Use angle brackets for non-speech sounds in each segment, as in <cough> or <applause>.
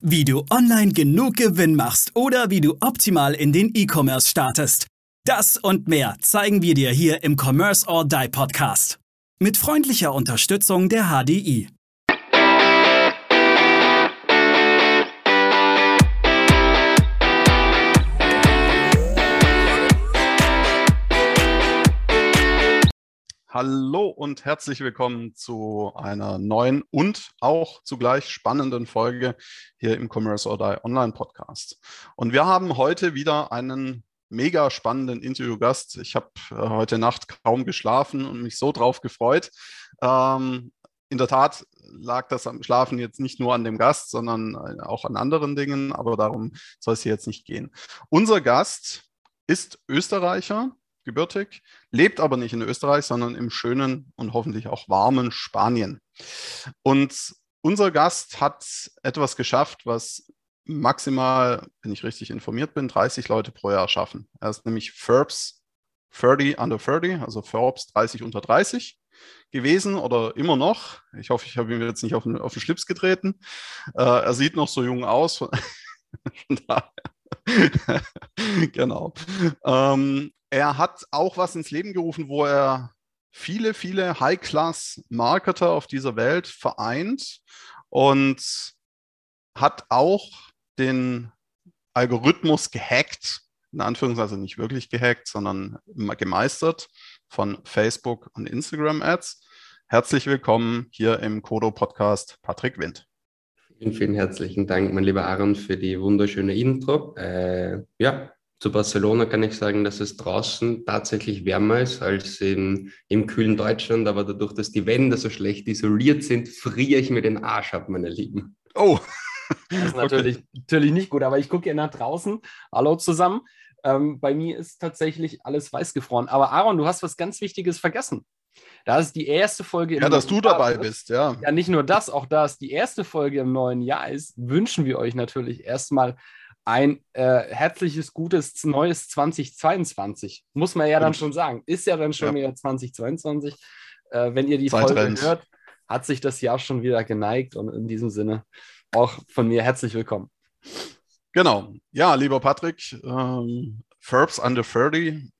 Wie du online genug Gewinn machst oder wie du optimal in den E-Commerce startest. Das und mehr zeigen wir dir hier im Commerce or Die Podcast. Mit freundlicher Unterstützung der HDI. Hallo und herzlich willkommen zu einer neuen und auch zugleich spannenden Folge hier im Commerce or Die Online Podcast. Und wir haben heute wieder einen mega spannenden Interviewgast. Ich habe äh, heute Nacht kaum geschlafen und mich so drauf gefreut. Ähm, in der Tat lag das am Schlafen jetzt nicht nur an dem Gast, sondern äh, auch an anderen Dingen, aber darum soll es hier jetzt nicht gehen. Unser Gast ist Österreicher, gebürtig, lebt aber nicht in Österreich, sondern im schönen und hoffentlich auch warmen Spanien. Und unser Gast hat etwas geschafft, was maximal, wenn ich richtig informiert bin, 30 Leute pro Jahr schaffen. Er ist nämlich Forbes 30 under 30, also Forbes 30 unter 30 gewesen oder immer noch. Ich hoffe, ich habe ihm jetzt nicht auf den, auf den Schlips getreten. Äh, er sieht noch so jung aus. Von <laughs> daher <laughs> genau. Ähm, er hat auch was ins Leben gerufen, wo er viele, viele High-Class-Marketer auf dieser Welt vereint und hat auch den Algorithmus gehackt, in Anführungszeichen also nicht wirklich gehackt, sondern gemeistert von Facebook und Instagram Ads. Herzlich willkommen hier im Kodo Podcast, Patrick Wind. Vielen, vielen herzlichen Dank, mein lieber Aaron, für die wunderschöne Intro. Äh, ja, zu Barcelona kann ich sagen, dass es draußen tatsächlich wärmer ist als in, im kühlen Deutschland, aber dadurch, dass die Wände so schlecht isoliert sind, friere ich mir den Arsch ab, meine Lieben. Oh! Das ist <laughs> natürlich, okay. natürlich nicht gut, aber ich gucke hier nach draußen. Hallo zusammen. Ähm, bei mir ist tatsächlich alles weiß gefroren. Aber Aaron, du hast was ganz Wichtiges vergessen. Da ist die erste Folge im Ja, dass du dabei Jahr bist, ja. Ja, nicht nur das, auch da es die erste Folge im neuen Jahr ist, wünschen wir euch natürlich erstmal ein äh, herzliches, gutes neues 2022. Muss man ja dann schon sagen. Ist ja dann schon ja. wieder 2022. Äh, wenn ihr die Zeit Folge rennt. hört, hat sich das Jahr schon wieder geneigt und in diesem Sinne auch von mir herzlich willkommen. Genau. Ja, lieber Patrick, ähm, Verbs under 30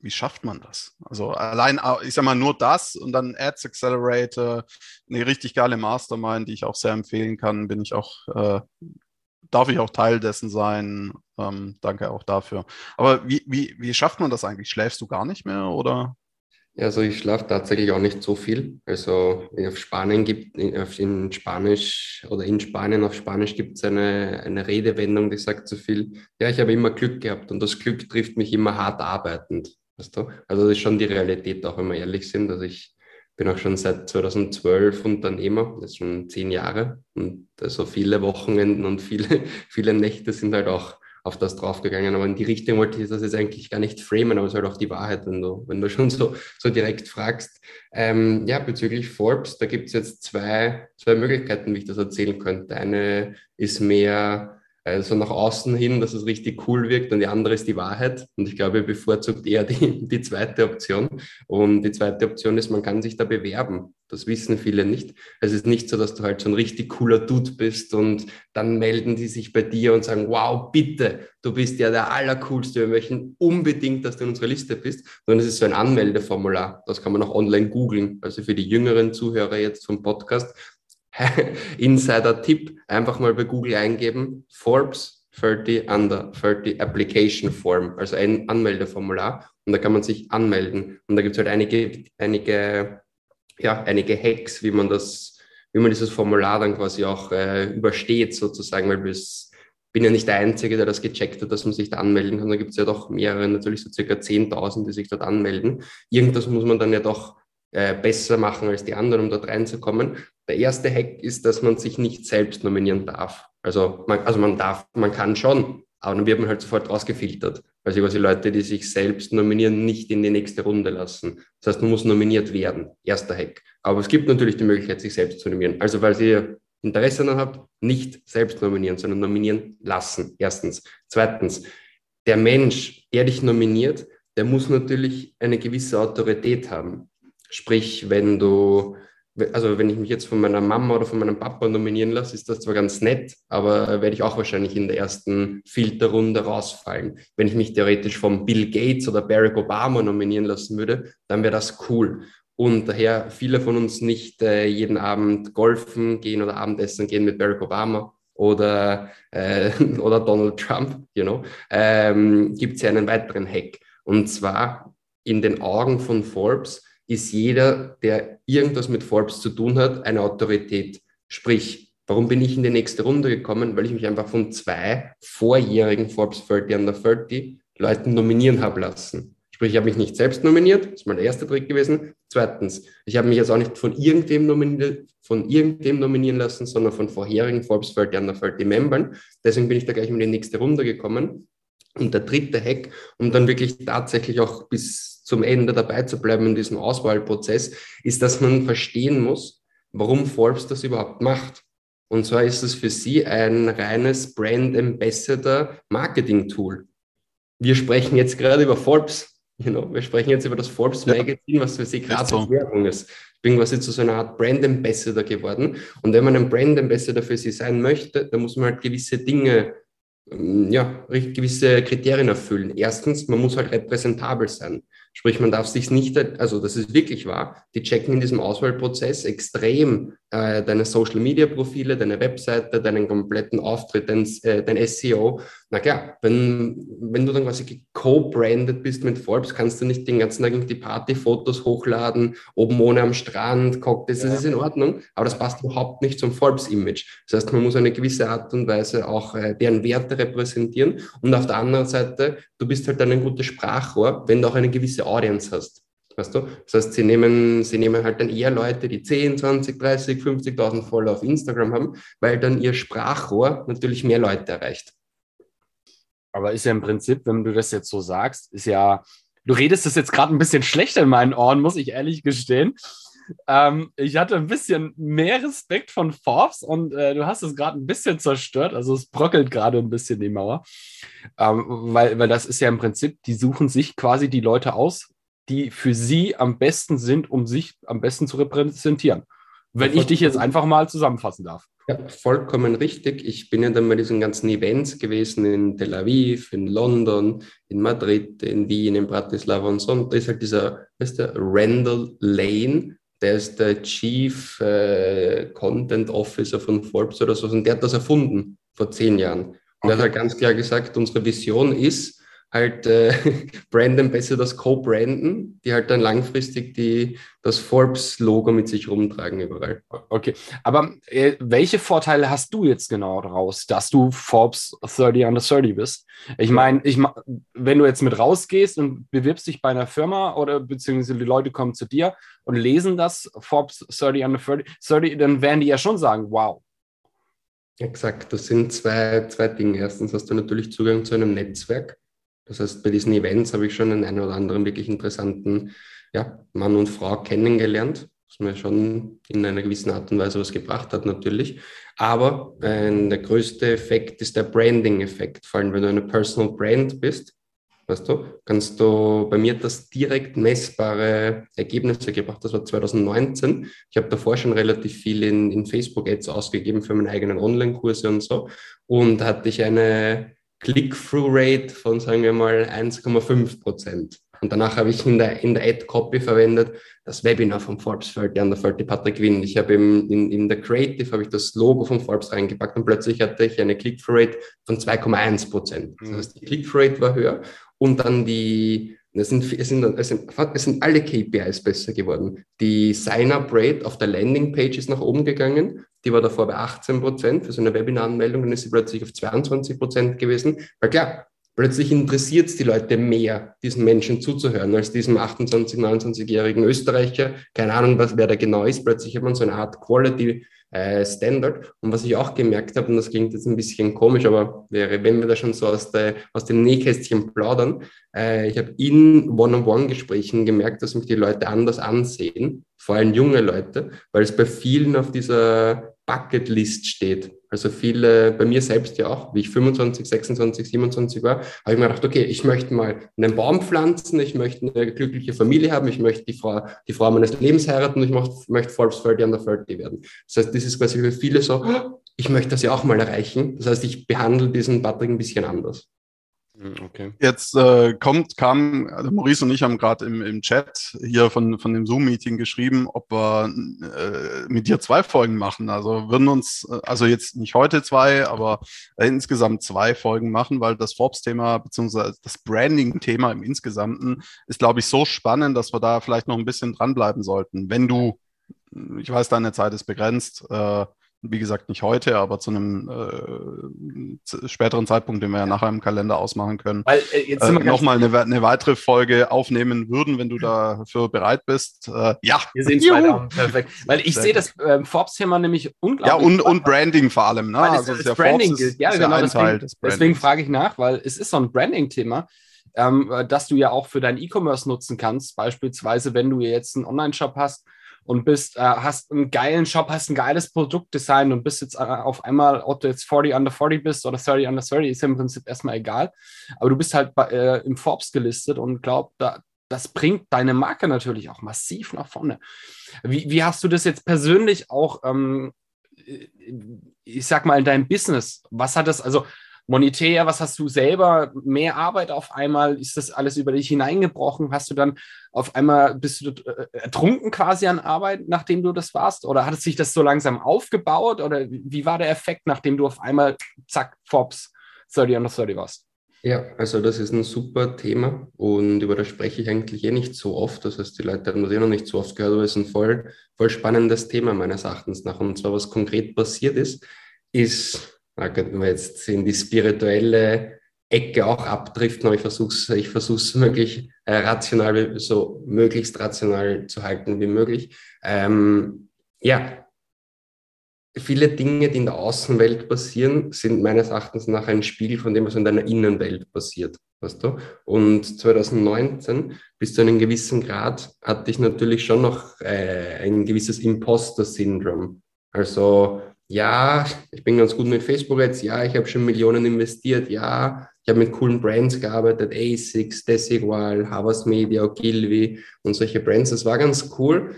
wie schafft man das? Also allein, ich sag mal, nur das und dann Ads Accelerator, eine richtig geile Mastermind, die ich auch sehr empfehlen kann, bin ich auch, äh, darf ich auch Teil dessen sein. Ähm, danke auch dafür. Aber wie, wie, wie schafft man das eigentlich? Schläfst du gar nicht mehr oder? Ja, also ich schlafe tatsächlich auch nicht so viel. Also auf Spanien gibt, in Spanisch oder in Spanien auf Spanisch gibt es eine, eine Redewendung, die sagt so viel, ja, ich habe immer Glück gehabt und das Glück trifft mich immer hart arbeitend. Weißt du? Also das ist schon die Realität, auch wenn wir ehrlich sind. Also ich bin auch schon seit 2012 Unternehmer, das schon zehn Jahre. Und also viele Wochenenden und viele, <laughs> viele Nächte sind halt auch auf das draufgegangen. Aber in die Richtung wollte ich das jetzt eigentlich gar nicht framen, aber es ist halt auch die Wahrheit, wenn du, wenn du schon so, so direkt fragst. Ähm, ja, bezüglich Forbes, da gibt es jetzt zwei, zwei Möglichkeiten, wie ich das erzählen könnte. Eine ist mehr also nach außen hin, dass es richtig cool wirkt und die andere ist die Wahrheit. Und ich glaube, bevorzugt eher die, die zweite Option. Und die zweite Option ist, man kann sich da bewerben. Das wissen viele nicht. Es ist nicht so, dass du halt so ein richtig cooler Dude bist und dann melden die sich bei dir und sagen, wow, bitte, du bist ja der Allercoolste, wir möchten unbedingt, dass du in unserer Liste bist. Sondern es ist so ein Anmeldeformular. Das kann man auch online googeln. Also für die jüngeren Zuhörer jetzt vom Podcast, <laughs> Insider-Tipp, einfach mal bei Google eingeben, Forbes 30 Under 30 Application Form, also ein Anmeldeformular. Und da kann man sich anmelden. Und da gibt es halt einige, einige, ja, einige Hacks, wie man das, wie man dieses Formular dann quasi auch äh, übersteht, sozusagen, weil bis bin ja nicht der Einzige, der das gecheckt hat, dass man sich da anmelden kann. Da gibt es ja doch mehrere, natürlich so circa 10.000, die sich dort anmelden. Irgendwas muss man dann ja doch äh, besser machen als die anderen, um dort reinzukommen. Der erste Hack ist, dass man sich nicht selbst nominieren darf. Also man, also man darf, man kann schon, aber dann wird man halt sofort ausgefiltert. Also quasi Leute, die sich selbst nominieren, nicht in die nächste Runde lassen. Das heißt, man muss nominiert werden. Erster Hack. Aber es gibt natürlich die Möglichkeit, sich selbst zu nominieren. Also weil ihr Interesse daran habt, nicht selbst nominieren, sondern nominieren lassen. Erstens. Zweitens, der Mensch, der dich nominiert, der muss natürlich eine gewisse Autorität haben. Sprich, wenn du, also wenn ich mich jetzt von meiner Mama oder von meinem Papa nominieren lasse, ist das zwar ganz nett, aber werde ich auch wahrscheinlich in der ersten Filterrunde rausfallen. Wenn ich mich theoretisch von Bill Gates oder Barack Obama nominieren lassen würde, dann wäre das cool. Und daher viele von uns nicht äh, jeden Abend golfen gehen oder Abendessen gehen mit Barack Obama oder, äh, <laughs> oder Donald Trump, you know, ähm, gibt es ja einen weiteren Hack. Und zwar in den Augen von Forbes ist jeder, der irgendwas mit Forbes zu tun hat, eine Autorität. Sprich, warum bin ich in die nächste Runde gekommen? Weil ich mich einfach von zwei vorjährigen Forbes 30 Under 30 Leuten nominieren habe lassen. Sprich, ich habe mich nicht selbst nominiert, das ist mal der erste Trick gewesen. Zweitens, ich habe mich jetzt auch nicht von irgendwem nominiert, von irgendwem nominieren lassen, sondern von vorherigen Forbes 30 Under 30 Membern. Deswegen bin ich da gleich in die nächste Runde gekommen. Und der dritte Hack, um dann wirklich tatsächlich auch bis zum Ende dabei zu bleiben in diesem Auswahlprozess, ist, dass man verstehen muss, warum Forbes das überhaupt macht. Und zwar ist es für sie ein reines Brand Ambassador Marketing Tool. Wir sprechen jetzt gerade über Forbes. You know, wir sprechen jetzt über das Forbes Magazine, was für sie gerade so. Werbung ist. Ich bin quasi zu so einer Art Brand Ambassador geworden. Und wenn man ein Brand Ambassador für sie sein möchte, dann muss man halt gewisse Dinge ja, gewisse Kriterien erfüllen. Erstens, man muss halt repräsentabel sein. Sprich, man darf sich nicht, also das ist wirklich wahr, die checken in diesem Auswahlprozess extrem äh, deine Social-Media-Profile, deine Webseite, deinen kompletten Auftritt, dein, äh, dein SEO. Na klar, wenn, wenn du dann quasi co-branded bist mit Forbes, kannst du nicht den ganzen Tag die Partyfotos hochladen, oben ohne am Strand, Cocktails, das ja. ist in Ordnung, aber das passt überhaupt nicht zum Forbes-Image. Das heißt, man muss eine gewisse Art und Weise auch äh, deren Werte repräsentieren und auf der anderen Seite, du bist halt dann ein gutes Sprachrohr, wenn du auch eine gewisse Audience hast. Weißt du? Das heißt, sie nehmen, sie nehmen halt dann eher Leute, die 10, 20, 30, 50.000 Follower auf Instagram haben, weil dann ihr Sprachrohr natürlich mehr Leute erreicht. Aber ist ja im Prinzip, wenn du das jetzt so sagst, ist ja, du redest das jetzt gerade ein bisschen schlechter in meinen Ohren, muss ich ehrlich gestehen. Ähm, ich hatte ein bisschen mehr Respekt von Forbes und äh, du hast es gerade ein bisschen zerstört. Also es bröckelt gerade ein bisschen die Mauer. Ähm, weil, weil das ist ja im Prinzip, die suchen sich quasi die Leute aus, die für sie am besten sind, um sich am besten zu repräsentieren. Wenn ich dich jetzt einfach mal zusammenfassen darf. Ja, vollkommen richtig. Ich bin ja dann bei diesen ganzen Events gewesen in Tel Aviv, in London, in Madrid, in Wien, in Bratislava und so. Und da ist halt dieser, weißt du, Randall Lane, der ist der Chief äh, Content Officer von Forbes oder so. Und der hat das erfunden vor zehn Jahren. Und okay. er hat halt ganz klar gesagt, unsere Vision ist, halt äh, <laughs> Brand Ambassadors co-branden, die halt dann langfristig die, das Forbes-Logo mit sich rumtragen überall. Okay, aber äh, welche Vorteile hast du jetzt genau daraus, dass du Forbes 30 under 30 bist? Ich meine, ich, wenn du jetzt mit rausgehst und bewirbst dich bei einer Firma oder beziehungsweise die Leute kommen zu dir und lesen das Forbes 30 under 30, 30 dann werden die ja schon sagen, wow, Exakt, das sind zwei, zwei Dinge. Erstens hast du natürlich Zugang zu einem Netzwerk. Das heißt, bei diesen Events habe ich schon einen, einen oder anderen wirklich interessanten ja, Mann und Frau kennengelernt, was mir schon in einer gewissen Art und Weise was gebracht hat natürlich. Aber äh, der größte Effekt ist der Branding-Effekt. Vor allem, wenn du eine Personal Brand bist, weißt du, kannst du, bei mir das direkt messbare Ergebnisse gebracht. Das war 2019. Ich habe davor schon relativ viel in, in Facebook-Ads ausgegeben für meine eigenen Online-Kurse und so. Und hatte ich eine Click-Through-Rate von, sagen wir mal, 1,5 Prozent. Und danach habe ich in der, in der Ad-Copy verwendet das Webinar von Forbes 30 an der 30 Patrick Winn. Ich habe im, in, in der Creative habe ich das Logo von Forbes reingepackt und plötzlich hatte ich eine Click-Through-Rate von 2,1 Prozent. Das heißt, die Click-Through-Rate war höher und dann die, es sind, es, sind, es, sind, es sind alle KPIs besser geworden. Die Sign-up-Rate auf der Landing-Page ist nach oben gegangen. Die war davor bei 18 Prozent für so eine Webinar-Anmeldung. Dann ist sie plötzlich auf 22 Prozent gewesen. Weil klar, plötzlich interessiert es die Leute mehr, diesen Menschen zuzuhören, als diesem 28-, 29-jährigen Österreicher. Keine Ahnung, was, wer da genau ist. Plötzlich hat man so eine Art Quality äh, Standard. Und was ich auch gemerkt habe, und das klingt jetzt ein bisschen komisch, aber wäre, wenn wir da schon so aus, der, aus dem Nähkästchen plaudern, äh, ich habe in One-on-One-Gesprächen gemerkt, dass mich die Leute anders ansehen, vor allem junge Leute, weil es bei vielen auf dieser Bucketlist steht. Also viele, bei mir selbst ja auch, wie ich 25, 26, 27 war, habe ich mir gedacht, okay, ich möchte mal einen Baum pflanzen, ich möchte eine glückliche Familie haben, ich möchte die Frau, die Frau meines Lebens heiraten und ich möchte, möchte Forbes 30 under 30 werden. Das heißt, das ist quasi für viele so, ich möchte das ja auch mal erreichen. Das heißt, ich behandle diesen Patrick ein bisschen anders. Hm, okay. Jetzt äh, kommt, kam, also Maurice und ich haben gerade im, im Chat hier von, von dem Zoom-Meeting geschrieben, ob wir äh, mit dir zwei Folgen machen. Also würden uns, also jetzt nicht heute zwei, aber äh, insgesamt zwei Folgen machen, weil das Forbes-Thema beziehungsweise das Branding-Thema im Insgesamten ist, glaube ich, so spannend, dass wir da vielleicht noch ein bisschen dranbleiben sollten. Wenn du, ich weiß, deine Zeit ist begrenzt, äh, wie gesagt, nicht heute, aber zu einem äh, späteren Zeitpunkt, den wir ja nachher im Kalender ausmachen können, Weil, äh, äh, nochmal eine, eine, weitere Folge aufnehmen würden, wenn du dafür bereit bist. Äh, ja. Wir sehen Daumen, perfekt. Weil ich sehe das äh, Forbes-Thema nämlich unglaublich. Ja, und, und Branding vor allem. Ne? Weil also es, das Branding Forbes gilt. Ja, ist genau, ja deswegen, deswegen frage ich nach, weil es ist so ein Branding-Thema. Ähm, das du ja auch für dein E-Commerce nutzen kannst. Beispielsweise, wenn du jetzt einen Online-Shop hast, und bist, äh, hast einen geilen Shop, hast ein geiles Produktdesign und bist jetzt äh, auf einmal, ob du jetzt 40 under 40 bist oder 30 under 30, ist ja im Prinzip erstmal egal. Aber du bist halt bei, äh, im Forbes gelistet und glaub, da, das bringt deine Marke natürlich auch massiv nach vorne. Wie, wie hast du das jetzt persönlich auch, ähm, ich sag mal, in deinem Business? Was hat das, also monetär, was hast du selber, mehr Arbeit auf einmal, ist das alles über dich hineingebrochen? Hast du dann auf einmal, bist du äh, ertrunken quasi an Arbeit, nachdem du das warst? Oder hat es sich das so langsam aufgebaut? Oder wie war der Effekt, nachdem du auf einmal, zack, Forbes 30 under 30 warst? Ja, also das ist ein super Thema und über das spreche ich eigentlich eh nicht so oft. Das heißt, die Leute haben das eh noch nicht so oft gehört, aber es ist ein voll, voll spannendes Thema meines Erachtens nach. Und zwar, was konkret passiert ist, ist da könnten wir jetzt in die spirituelle Ecke auch abdriften, aber ich versuche es ich versuch's möglich äh, rational, so möglichst rational zu halten wie möglich. Ähm, ja, viele Dinge, die in der Außenwelt passieren, sind meines Erachtens nach ein Spiegel von dem, was in deiner Innenwelt passiert. Weißt du? Und 2019 bis zu einem gewissen Grad hatte ich natürlich schon noch äh, ein gewisses Imposter-Syndrom. Also ja, ich bin ganz gut mit Facebook jetzt, ja, ich habe schon Millionen investiert, ja, ich habe mit coolen Brands gearbeitet, ASICS, Desigual, Havas Media, Ogilvy und solche Brands. Das war ganz cool,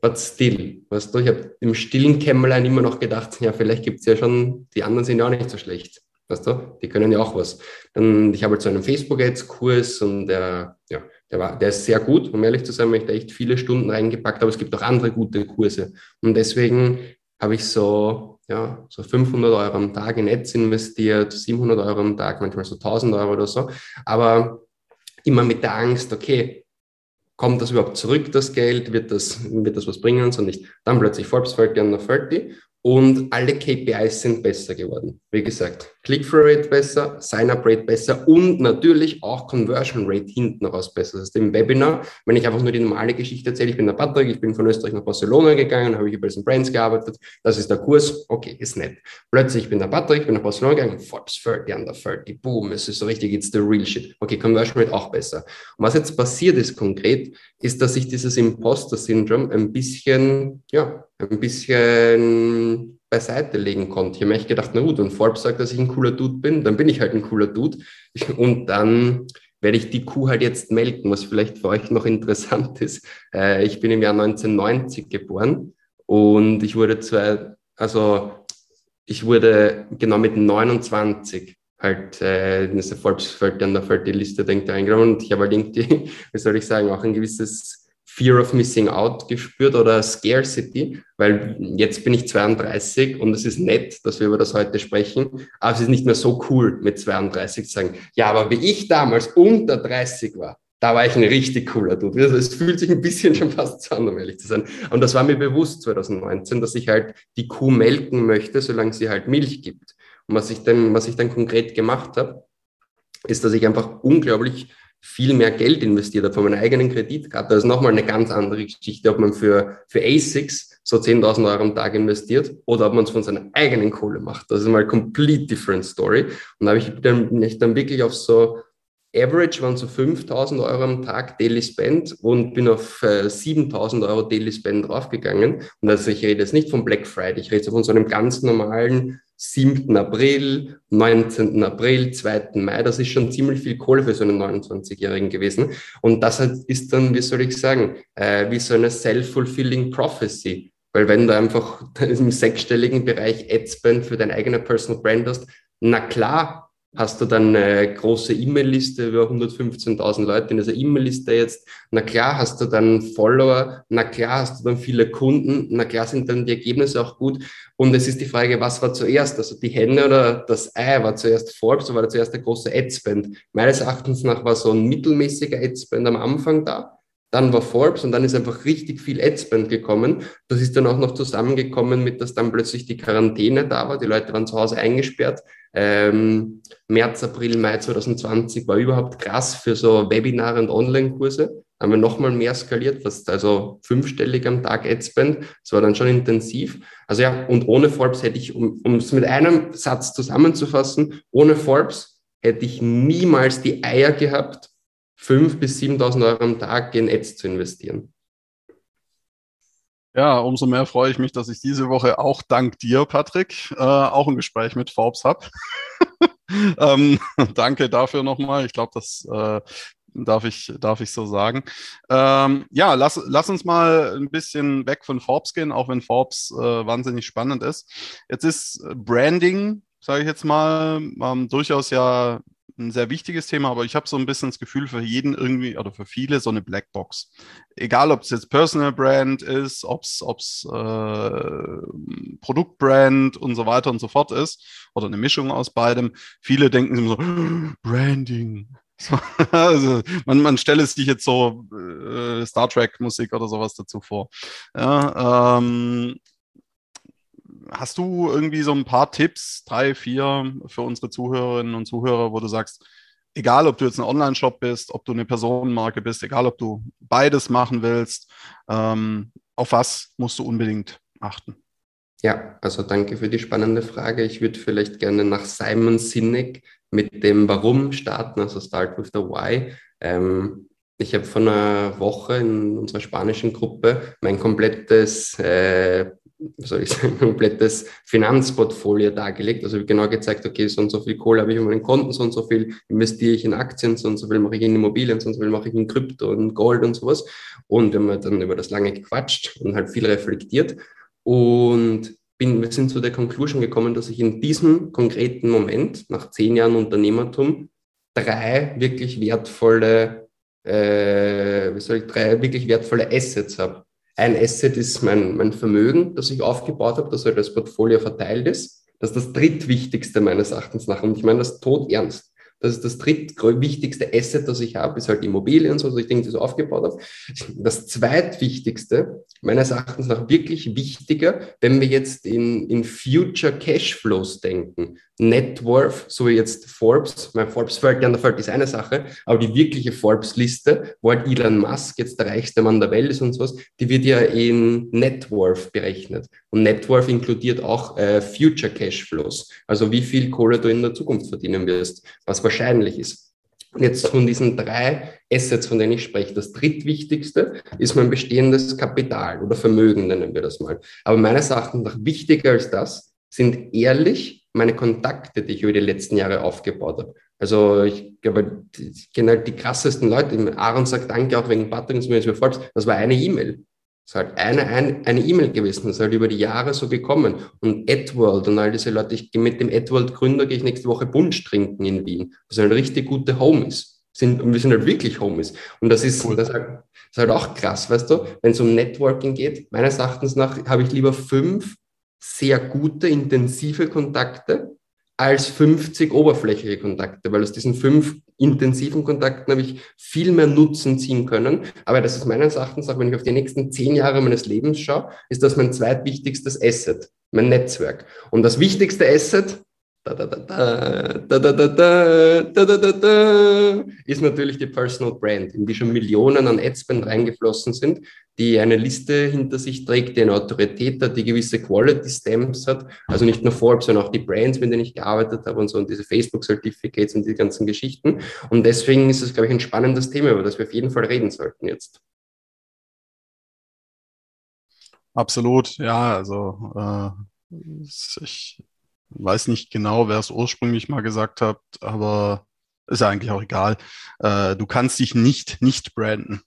but still, weißt du, ich habe im stillen Kämmerlein immer noch gedacht, ja, vielleicht gibt es ja schon, die anderen sind ja auch nicht so schlecht, weißt du, die können ja auch was. Dann, ich habe halt so einen Facebook-Ads-Kurs und der, ja, der, war, der ist sehr gut, um ehrlich zu sein, ich da echt viele Stunden reingepackt, aber es gibt auch andere gute Kurse. Und deswegen habe ich so, ja, so 500 Euro am Tag in Ads investiert, 700 Euro am Tag, manchmal so 1000 Euro oder so. Aber immer mit der Angst, okay, kommt das überhaupt zurück, das Geld? Wird das, wird das was bringen und so nicht? Dann plötzlich Forbes 30 under 30 und alle KPIs sind besser geworden. Wie gesagt, Click-Through-Rate besser, Sign-Up-Rate besser und natürlich auch Conversion-Rate hinten raus besser. Das heißt, im Webinar, wenn ich einfach nur die normale Geschichte erzähle, ich bin der Patrick, ich bin von Österreich nach Barcelona gegangen, habe ich über diesen Brands gearbeitet, das ist der Kurs, okay, ist nett. Plötzlich, ich bin der Patrick, ich bin nach Barcelona gegangen, Forbes 30 under 30, boom, es ist so richtig, it's the real shit. Okay, Conversion-Rate auch besser. Und was jetzt passiert ist konkret, ist, dass ich dieses Imposter-Syndrom ein bisschen, ja, ein bisschen beiseite legen konnte. Ich habe mir gedacht, na gut, wenn Forbes sagt, dass ich ein cooler Dude bin, dann bin ich halt ein cooler Dude. <laughs> Und dann werde ich die Kuh halt jetzt melken, was vielleicht für euch noch <laughs> interessant ist. Äh, ich bin im Jahr 1990 geboren und ich wurde zwar, also ich wurde genau mit 29 halt äh, diese Forbes an der Liste denkt eingenommen und ich habe halt <laughs> irgendwie, wie soll ich sagen, auch ein gewisses Fear of Missing Out gespürt oder Scarcity, weil jetzt bin ich 32 und es ist nett, dass wir über das heute sprechen, aber es ist nicht mehr so cool mit 32 zu sagen, ja, aber wie ich damals unter 30 war, da war ich ein richtig cooler Dude. Also es fühlt sich ein bisschen <laughs> schon fast zu an, um ehrlich zu sein. Und das war mir bewusst 2019, dass ich halt die Kuh melken möchte, solange sie halt Milch gibt. Und was ich dann, was ich dann konkret gemacht habe, ist, dass ich einfach unglaublich viel mehr Geld investiert habe von meiner eigenen Kreditkarte. Das ist nochmal eine ganz andere Geschichte, ob man für, für ASICs so 10.000 Euro am Tag investiert oder ob man es von seiner eigenen Kohle macht. Das ist mal complete different story. Und da habe ich dann, ich dann wirklich auf so Average waren so 5000 Euro am Tag Daily Spend und bin auf äh, 7000 Euro Daily Spend draufgegangen. Und also ich rede jetzt nicht von Black Friday, ich rede von so einem ganz normalen 7. April, 19. April, 2. Mai. Das ist schon ziemlich viel Kohle für so einen 29-Jährigen gewesen. Und das ist dann, wie soll ich sagen, äh, wie so eine self-fulfilling prophecy. Weil wenn du einfach <laughs> im sechsstelligen Bereich Adspend für deine eigene Personal Brand hast, na klar, hast du dann eine große E-Mail-Liste über 115.000 Leute in dieser E-Mail-Liste jetzt. Na klar hast du dann Follower, na klar hast du dann viele Kunden, na klar sind dann die Ergebnisse auch gut. Und es ist die Frage, was war zuerst? Also die Henne oder das Ei war zuerst Forbes oder war zuerst der große Adspend? Meines Erachtens nach war so ein mittelmäßiger Adspend am Anfang da. Dann war Forbes und dann ist einfach richtig viel Adspend gekommen. Das ist dann auch noch zusammengekommen mit, dass dann plötzlich die Quarantäne da war. Die Leute waren zu Hause eingesperrt. Ähm, März, April, Mai 2020 war überhaupt krass für so Webinare und Online-Kurse. Haben wir nochmal mehr skaliert, fast also fünfstellig am Tag Adspend. Das war dann schon intensiv. Also ja, und ohne Forbes hätte ich, um, es mit einem Satz zusammenzufassen, ohne Forbes hätte ich niemals die Eier gehabt, 5.000 bis 7.000 Euro am Tag in Ads zu investieren. Ja, umso mehr freue ich mich, dass ich diese Woche auch dank dir, Patrick, äh, auch ein Gespräch mit Forbes habe. <laughs> <laughs> ähm, danke dafür nochmal. Ich glaube, das äh, darf, ich, darf ich so sagen. Ähm, ja, lass, lass uns mal ein bisschen weg von Forbes gehen, auch wenn Forbes äh, wahnsinnig spannend ist. Jetzt ist Branding, sage ich jetzt mal, ähm, durchaus ja ein sehr wichtiges Thema, aber ich habe so ein bisschen das Gefühl für jeden irgendwie oder für viele so eine Blackbox. Egal, ob es jetzt Personal Brand ist, ob es äh, Produktbrand und so weiter und so fort ist oder eine Mischung aus beidem. Viele denken immer so, <gasps> Branding. <laughs> also man, man stelle sich jetzt so äh, Star Trek Musik oder sowas dazu vor. Ja, ähm, hast du irgendwie so ein paar Tipps, drei, vier für unsere Zuhörerinnen und Zuhörer, wo du sagst, egal ob du jetzt ein Online-Shop bist, ob du eine Personenmarke bist, egal ob du beides machen willst, ähm, auf was musst du unbedingt achten? Ja, also danke für die spannende Frage. Ich würde vielleicht gerne nach Simon Sinek mit dem Warum starten, also Start with the Why. Ähm, ich habe vor einer Woche in unserer spanischen Gruppe mein komplettes äh, wie soll ich sagen, <laughs> komplettes Finanzportfolio dargelegt. Also genau gezeigt, okay, so und so viel Kohle habe ich in meinen Konten, so und so viel investiere ich in Aktien, so und so viel mache ich in Immobilien, so und so viel mache ich in Krypto und Gold und sowas. Und wir haben dann über das lange gequatscht und halt viel reflektiert. Und bin, wir sind zu der Conclusion gekommen, dass ich in diesem konkreten Moment, nach zehn Jahren Unternehmertum, drei wirklich wertvolle, äh, wie soll ich, drei wirklich wertvolle Assets habe. Ein Asset ist mein, mein Vermögen, das ich aufgebaut habe, das halt als Portfolio verteilt ist. Das ist das drittwichtigste meines Erachtens nach. Und ich meine das tot ernst. Das ist das drittwichtigste Asset, das ich habe, ist halt Immobilien, so, dass ich Dinge so aufgebaut habe. Das zweitwichtigste, meines Erachtens nach wirklich wichtiger, wenn wir jetzt in, in Future Cashflows denken. Net Worth, so wie jetzt Forbes, mein Forbes fällt ja an der Feld ist eine Sache, aber die wirkliche Forbes-Liste, wo halt Elon Musk jetzt der reichste Mann der Welt ist und sowas, die wird ja in Net Worth berechnet. Und Net Worth inkludiert auch äh, Future Cashflows, also wie viel Kohle du in der Zukunft verdienen wirst, was wahrscheinlich ist. Jetzt von diesen drei Assets, von denen ich spreche, das drittwichtigste ist mein bestehendes Kapital oder Vermögen, nennen wir das mal. Aber meines Erachtens noch wichtiger als das sind ehrlich meine Kontakte, die ich über die letzten Jahre aufgebaut habe. Also ich glaube, ich kenne halt die krassesten Leute. Aaron sagt Danke auch wegen Patrons, das war eine E-Mail. Das ist halt eine eine E-Mail e gewesen, das ist halt über die Jahre so gekommen. Und AdWorld und all diese Leute, ich gehe mit dem AdWorld-Gründer, gehe ich nächste Woche Bunsch trinken in Wien, was eine richtig gute Homies sind. Und wir sind halt wirklich Homies. Und das ist, cool. das, ist halt, das ist halt auch krass, weißt du, wenn es um Networking geht, meines Erachtens nach habe ich lieber fünf sehr gute, intensive Kontakte als 50 oberflächliche Kontakte, weil aus diesen fünf intensiven Kontakten habe ich viel mehr Nutzen ziehen können. Aber das ist meines Erachtens, auch wenn ich auf die nächsten zehn Jahre meines Lebens schaue, ist das mein zweitwichtigstes Asset, mein Netzwerk. Und das wichtigste Asset ist natürlich die Personal Brand, in die schon Millionen an Adspend reingeflossen sind, die eine Liste hinter sich trägt, die eine Autorität hat, die gewisse Quality Stamps hat, also nicht nur Forbes, sondern auch die Brands, mit denen ich gearbeitet habe und so und diese Facebook Certificates und die ganzen Geschichten. Und deswegen ist es, glaube ich, ein spannendes Thema, über das wir auf jeden Fall reden sollten jetzt. Absolut, ja, also äh, ich weiß nicht genau, wer es ursprünglich mal gesagt hat, aber ist eigentlich auch egal. Äh, du kannst dich nicht nicht branden,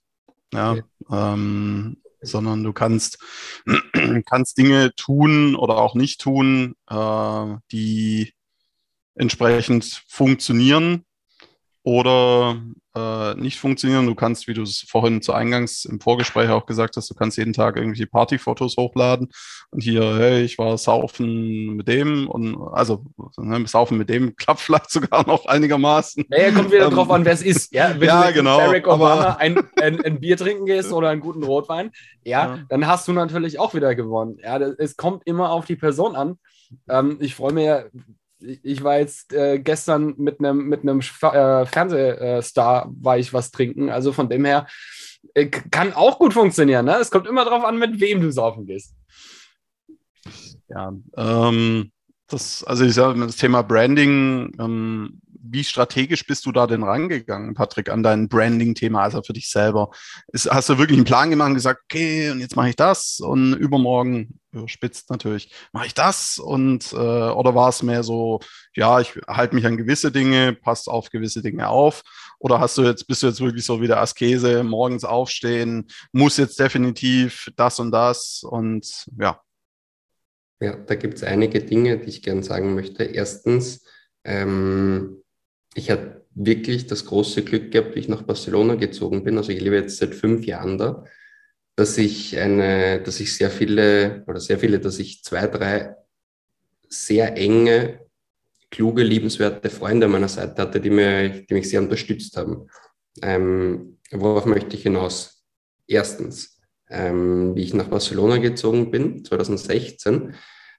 ja, okay. ähm, sondern du kannst, <clears throat> kannst Dinge tun oder auch nicht tun, äh, die entsprechend funktionieren oder äh, nicht funktionieren. Du kannst, wie du es vorhin zu Eingangs im Vorgespräch auch gesagt hast, du kannst jeden Tag irgendwelche Partyfotos hochladen und hier, hey, ich war saufen mit dem und also ne, saufen mit dem <laughs> klappt vielleicht sogar noch einigermaßen. Naja, kommt wieder ähm, drauf an, wer es ist. Ja, <laughs> wenn ja, du genau, Barack Obama ein, ein, ein, Bier trinken gehst oder einen guten Rotwein, ja, ja, dann hast du natürlich auch wieder gewonnen. Ja, das, es kommt immer auf die Person an. Ähm, ich freue mich ich war jetzt äh, gestern mit einem mit einem äh, Fernsehstar war ich was trinken. Also von dem her äh, kann auch gut funktionieren. Ne? Es kommt immer darauf an, mit wem du saufen gehst. Ja, ähm, das, also ich sage, das Thema Branding, ähm, wie strategisch bist du da denn rangegangen, Patrick, an dein Branding-Thema, also für dich selber? Ist, hast du wirklich einen Plan gemacht und gesagt, okay, und jetzt mache ich das und übermorgen, überspitzt natürlich, mache ich das und äh, oder war es mehr so, ja, ich halte mich an gewisse Dinge, passt auf gewisse Dinge auf? Oder hast du jetzt, bist du jetzt wirklich so wie der Askese, morgens aufstehen, muss jetzt definitiv das und das und ja. Ja, da gibt es einige Dinge, die ich gerne sagen möchte. Erstens, ähm, ich hatte wirklich das große Glück gehabt, wie ich nach Barcelona gezogen bin. Also ich lebe jetzt seit fünf Jahren da, dass ich eine, dass ich sehr viele oder sehr viele, dass ich zwei, drei sehr enge, kluge, liebenswerte Freunde an meiner Seite hatte, die, mir, die mich sehr unterstützt haben. Ähm, worauf möchte ich hinaus? Erstens, ähm, wie ich nach Barcelona gezogen bin, 2016,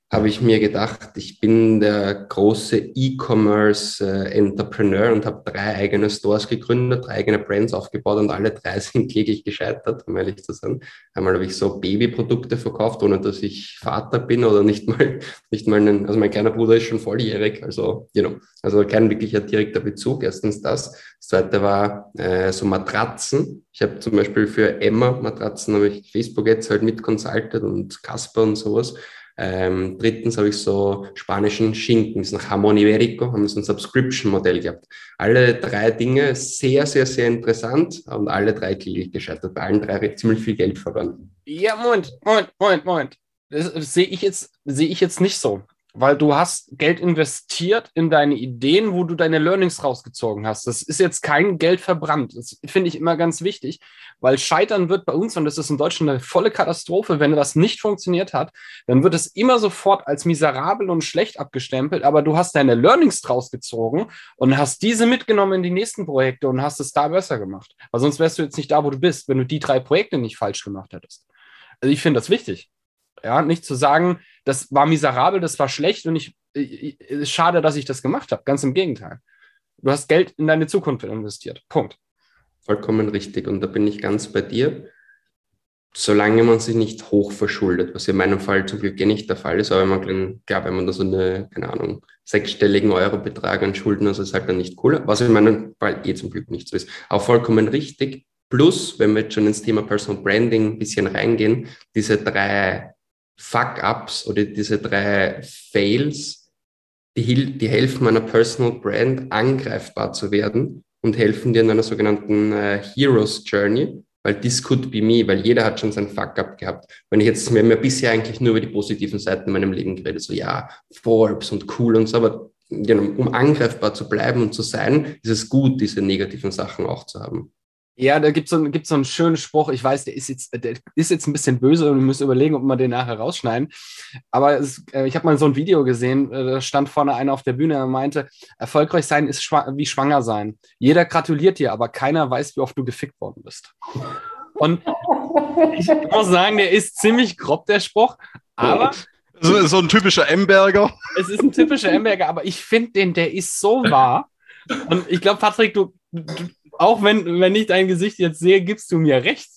habe ich mir gedacht, ich bin der große E-Commerce-Entrepreneur und habe drei eigene Stores gegründet, drei eigene Brands aufgebaut und alle drei <laughs> sind kläglich gescheitert, um ehrlich zu sein. Einmal habe ich so Babyprodukte verkauft, ohne dass ich Vater bin oder nicht mal, nicht mal einen, also mein kleiner Bruder ist schon volljährig, also, you know, also kein wirklicher direkter Bezug. Erstens das. Das zweite war äh, so Matratzen. Ich habe zum Beispiel für Emma Matratzen, habe ich Facebook jetzt halt mit consulted und Casper und sowas. Ähm, drittens habe ich so spanischen Schinken, das ist nach Jamón Ibérico, haben so ein Subscription-Modell gehabt. Alle drei Dinge sehr, sehr, sehr interessant und alle drei kläglich gescheitert. Bei allen drei ziemlich viel Geld verloren. Ja, Moment, Moment, Moment, Moment. Das sehe ich, jetzt, sehe ich jetzt nicht so weil du hast Geld investiert in deine Ideen, wo du deine Learnings rausgezogen hast. Das ist jetzt kein Geld verbrannt. Das finde ich immer ganz wichtig, weil Scheitern wird bei uns, und das ist in Deutschland eine volle Katastrophe, wenn das nicht funktioniert hat, dann wird es immer sofort als miserabel und schlecht abgestempelt, aber du hast deine Learnings rausgezogen und hast diese mitgenommen in die nächsten Projekte und hast es da besser gemacht. Weil sonst wärst du jetzt nicht da, wo du bist, wenn du die drei Projekte nicht falsch gemacht hättest. Also ich finde das wichtig. Ja, nicht zu sagen, das war miserabel, das war schlecht und ich, ich ist schade, dass ich das gemacht habe. Ganz im Gegenteil. Du hast Geld in deine Zukunft investiert. Punkt. Vollkommen richtig. Und da bin ich ganz bei dir. Solange man sich nicht hoch verschuldet, was in meinem Fall zum Glück eh nicht der Fall ist, aber wenn man, klar, wenn man da so eine, keine Ahnung, sechsstelligen Eurobetrag an Schulden, also ist halt dann nicht cool, was in meinem Fall eh zum Glück nicht so ist. Auch vollkommen richtig. Plus, wenn wir jetzt schon ins Thema Personal Branding ein bisschen reingehen, diese drei Fuck-Ups oder diese drei Fails, die, die helfen meiner Personal Brand angreifbar zu werden und helfen dir in einer sogenannten äh, Heroes Journey, weil this could be me, weil jeder hat schon seinen Fuck-Up gehabt. Wenn ich jetzt, haben ja bisher eigentlich nur über die positiven Seiten in meinem Leben geredet, so ja, Forbes und cool und so, aber um angreifbar zu bleiben und zu sein, ist es gut, diese negativen Sachen auch zu haben. Ja, da gibt es so, so einen schönen Spruch. Ich weiß, der ist jetzt, der ist jetzt ein bisschen böse und wir müssen überlegen, ob wir den nachher rausschneiden. Aber es, äh, ich habe mal so ein Video gesehen, äh, da stand vorne einer auf der Bühne und meinte, erfolgreich sein ist schwa wie schwanger sein. Jeder gratuliert dir, aber keiner weiß, wie oft du gefickt worden bist. Und ich muss sagen, der ist ziemlich grob, der Spruch. Aber So, so ein typischer Emberger. Es ist ein typischer Emberger, aber ich finde den, der ist so wahr. Und ich glaube, Patrick, du, du, auch wenn, wenn ich dein Gesicht jetzt sehe, gibst du mir recht.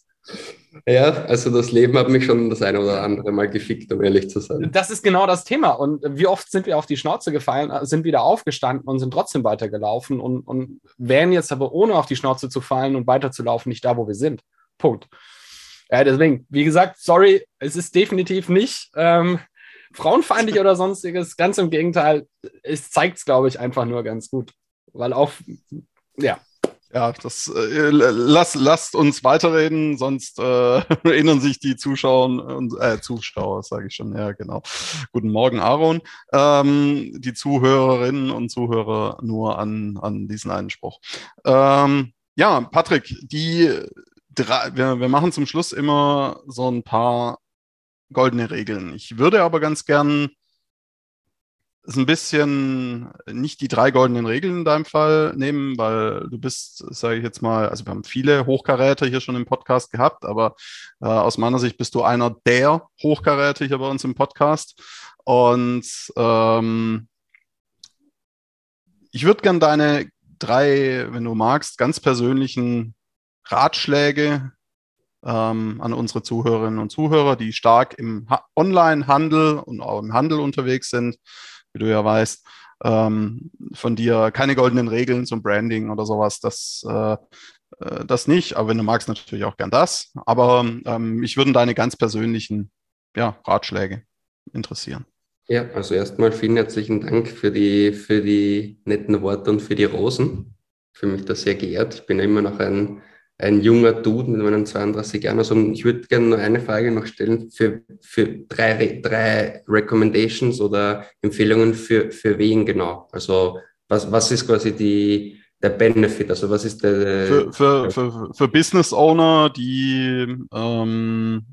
Ja, also das Leben hat mich schon das eine oder andere Mal gefickt, um ehrlich zu sein. Das ist genau das Thema. Und wie oft sind wir auf die Schnauze gefallen, sind wieder aufgestanden und sind trotzdem weitergelaufen und, und wären jetzt aber ohne auf die Schnauze zu fallen und weiterzulaufen nicht da, wo wir sind. Punkt. Ja, deswegen, wie gesagt, sorry, es ist definitiv nicht ähm, frauenfeindlich oder sonstiges. Ganz im Gegenteil, es zeigt es, glaube ich, einfach nur ganz gut. Weil auch, ja, ja, das äh, lass, lasst uns weiterreden, sonst äh, <laughs> erinnern sich die Zuschauer und äh, Zuschauer, sage ich schon, ja, genau. Guten Morgen, Aaron. Ähm, die Zuhörerinnen und Zuhörer nur an, an diesen Einspruch. Ähm, ja, Patrick, die drei, wir, wir machen zum Schluss immer so ein paar goldene Regeln. Ich würde aber ganz gern ist ein bisschen nicht die drei goldenen Regeln in deinem Fall nehmen, weil du bist, sage ich jetzt mal, also wir haben viele Hochkaräter hier schon im Podcast gehabt, aber äh, aus meiner Sicht bist du einer der Hochkaräter hier bei uns im Podcast. Und ähm, ich würde gern deine drei, wenn du magst, ganz persönlichen Ratschläge ähm, an unsere Zuhörerinnen und Zuhörer, die stark im Online-Handel und auch im Handel unterwegs sind, wie du ja weißt, ähm, von dir keine goldenen Regeln zum Branding oder sowas, das, äh, äh, das nicht. Aber wenn du magst, natürlich auch gern das. Aber ähm, mich würden deine ganz persönlichen ja, Ratschläge interessieren. Ja, also erstmal vielen herzlichen Dank für die, für die netten Worte und für die Rosen. Ich fühle mich da sehr geehrt. Ich bin ja immer noch ein ein junger Dude mit meinen 32 Jahren. Also ich würde gerne nur eine Frage noch stellen für, für drei, drei Recommendations oder Empfehlungen für, für wen genau? Also was, was ist quasi die, der Benefit? Also was ist der... Für, für, für, für Business Owner, die ähm,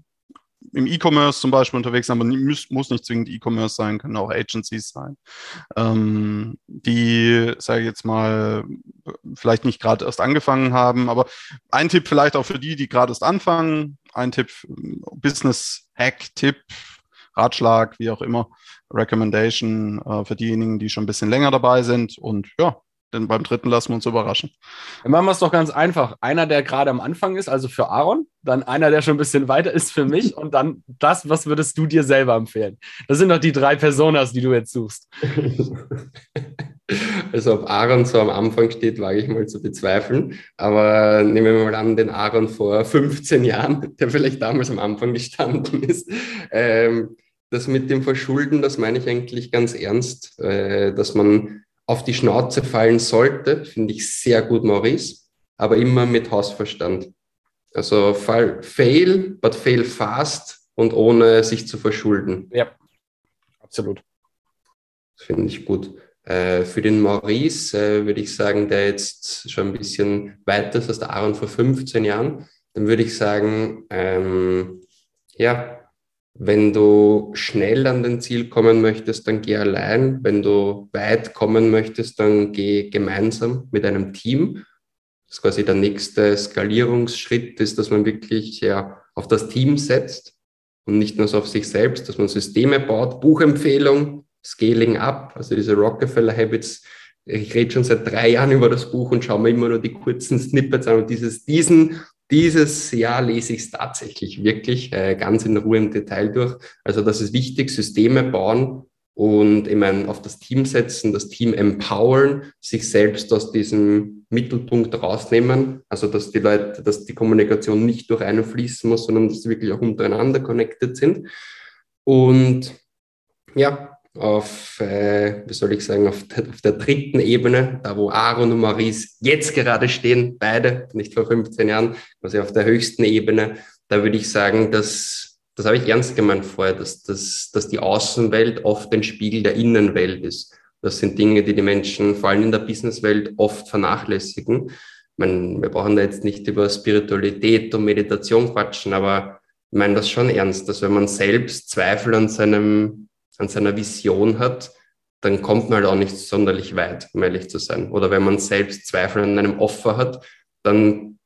im E-Commerce zum Beispiel unterwegs sind, aber muss, muss nicht zwingend E-Commerce sein, können auch Agencies sein, ähm, die, sage ich jetzt mal, vielleicht nicht gerade erst angefangen haben, aber ein Tipp vielleicht auch für die, die gerade erst anfangen, ein Tipp, Business-Hack-Tipp, Ratschlag, wie auch immer, Recommendation äh, für diejenigen, die schon ein bisschen länger dabei sind und ja, denn beim dritten lassen wir uns überraschen. Dann machen wir es doch ganz einfach. Einer, der gerade am Anfang ist, also für Aaron, dann einer, der schon ein bisschen weiter ist für mich und dann das, was würdest du dir selber empfehlen? Das sind doch die drei Personas, die du jetzt suchst. <laughs> Also ob Aaron so am Anfang steht, wage ich mal zu bezweifeln. Aber nehmen wir mal an, den Aaron vor 15 Jahren, der vielleicht damals am Anfang gestanden ist. Ähm, das mit dem Verschulden, das meine ich eigentlich ganz ernst, äh, dass man auf die Schnauze fallen sollte, finde ich sehr gut, Maurice, aber immer mit Hausverstand. Also fall, fail, but fail fast und ohne sich zu verschulden. Ja, absolut. Finde ich gut. Äh, für den Maurice äh, würde ich sagen, der jetzt schon ein bisschen weiter ist als der Aaron vor 15 Jahren, dann würde ich sagen, ähm, ja, wenn du schnell an den Ziel kommen möchtest, dann geh allein. Wenn du weit kommen möchtest, dann geh gemeinsam mit einem Team. Das ist quasi der nächste Skalierungsschritt, ist, dass man wirklich ja, auf das Team setzt und nicht nur so auf sich selbst, dass man Systeme baut, Buchempfehlung, Scaling up, also diese Rockefeller Habits. Ich rede schon seit drei Jahren über das Buch und schaue mir immer nur die kurzen Snippets an und dieses, diesen dieses Jahr lese ich es tatsächlich wirklich äh, ganz in Ruhe im Detail durch. Also das ist wichtig, Systeme bauen und ich meine, auf das Team setzen, das Team empowern, sich selbst aus diesem Mittelpunkt rausnehmen. Also dass die Leute, dass die Kommunikation nicht durch einen fließen muss, sondern dass sie wirklich auch untereinander connected sind. Und ja, auf, äh, wie soll ich sagen, auf, auf, der dritten Ebene, da wo Aaron und Maurice jetzt gerade stehen, beide, nicht vor 15 Jahren, also auf der höchsten Ebene, da würde ich sagen, dass, das habe ich ernst gemeint vorher, dass, dass, dass die Außenwelt oft ein Spiegel der Innenwelt ist. Das sind Dinge, die die Menschen vor allem in der Businesswelt oft vernachlässigen. meine, wir brauchen da jetzt nicht über Spiritualität und Meditation quatschen, aber ich meine das schon ernst, dass wenn man selbst Zweifel an seinem an seiner Vision hat, dann kommt man halt auch nicht sonderlich weit, um ehrlich zu sein. Oder wenn man selbst Zweifel an einem Offer hat, dann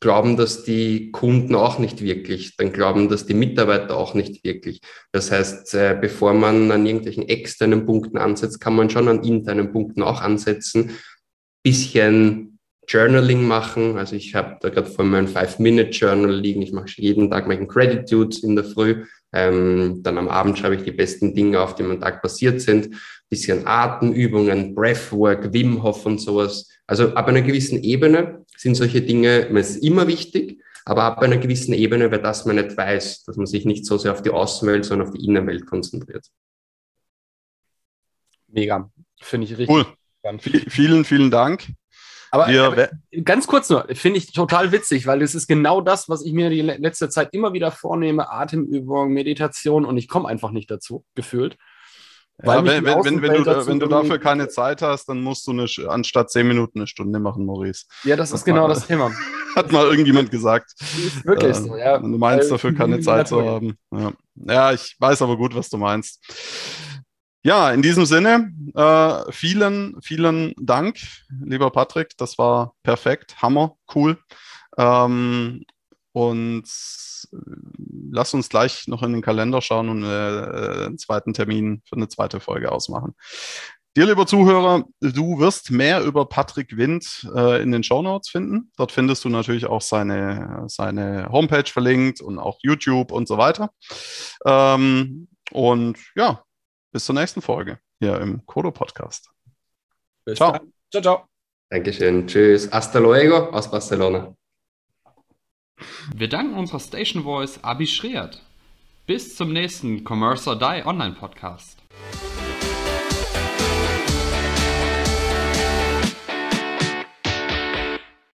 glauben das die Kunden auch nicht wirklich, dann glauben das die Mitarbeiter auch nicht wirklich. Das heißt, äh, bevor man an irgendwelchen externen Punkten ansetzt, kann man schon an internen Punkten auch ansetzen, bisschen Journaling machen. Also ich habe da gerade vor ein Five-Minute-Journal liegen. Ich mache jeden Tag meinen Gratitude in der Früh. Ähm, dann am Abend schreibe ich die besten Dinge auf, die am Tag passiert sind. Bisschen Atemübungen, Breathwork, Wim Hof und sowas. Also ab einer gewissen Ebene sind solche Dinge, immer wichtig, aber ab einer gewissen Ebene, weil das man nicht weiß, dass man sich nicht so sehr auf die Außenwelt, sondern auf die Innenwelt konzentriert. Mega. Finde ich richtig. Cool. Vielen, vielen Dank. Aber, aber ganz kurz nur, finde ich total witzig, weil das ist genau das, was ich mir die letzte Zeit immer wieder vornehme: Atemübung, Meditation und ich komme einfach nicht dazu, gefühlt. Ja, wenn, wenn, wenn, wenn, du, wenn du dafür keine Zeit hast, dann musst du eine, anstatt zehn Minuten eine Stunde machen, Maurice. Ja, das, das ist genau mal, das Thema. <laughs> Hat mal irgendjemand gesagt. Wirklich äh, so, ja. Du meinst dafür keine <laughs> Zeit zu haben. Ja. ja, ich weiß aber gut, was du meinst. Ja, in diesem Sinne, äh, vielen, vielen Dank, lieber Patrick. Das war perfekt, Hammer, cool. Ähm, und lass uns gleich noch in den Kalender schauen und äh, einen zweiten Termin für eine zweite Folge ausmachen. Dir, lieber Zuhörer, du wirst mehr über Patrick Wind äh, in den Show Notes finden. Dort findest du natürlich auch seine, seine Homepage verlinkt und auch YouTube und so weiter. Ähm, und ja, bis zur nächsten Folge hier im Kodo Podcast. Bis ciao. Dann. Ciao, ciao. Dankeschön. Tschüss. Hasta luego aus Barcelona. Wir danken unserer Station Voice Abi Schreert. Bis zum nächsten Commerce or Die Online Podcast.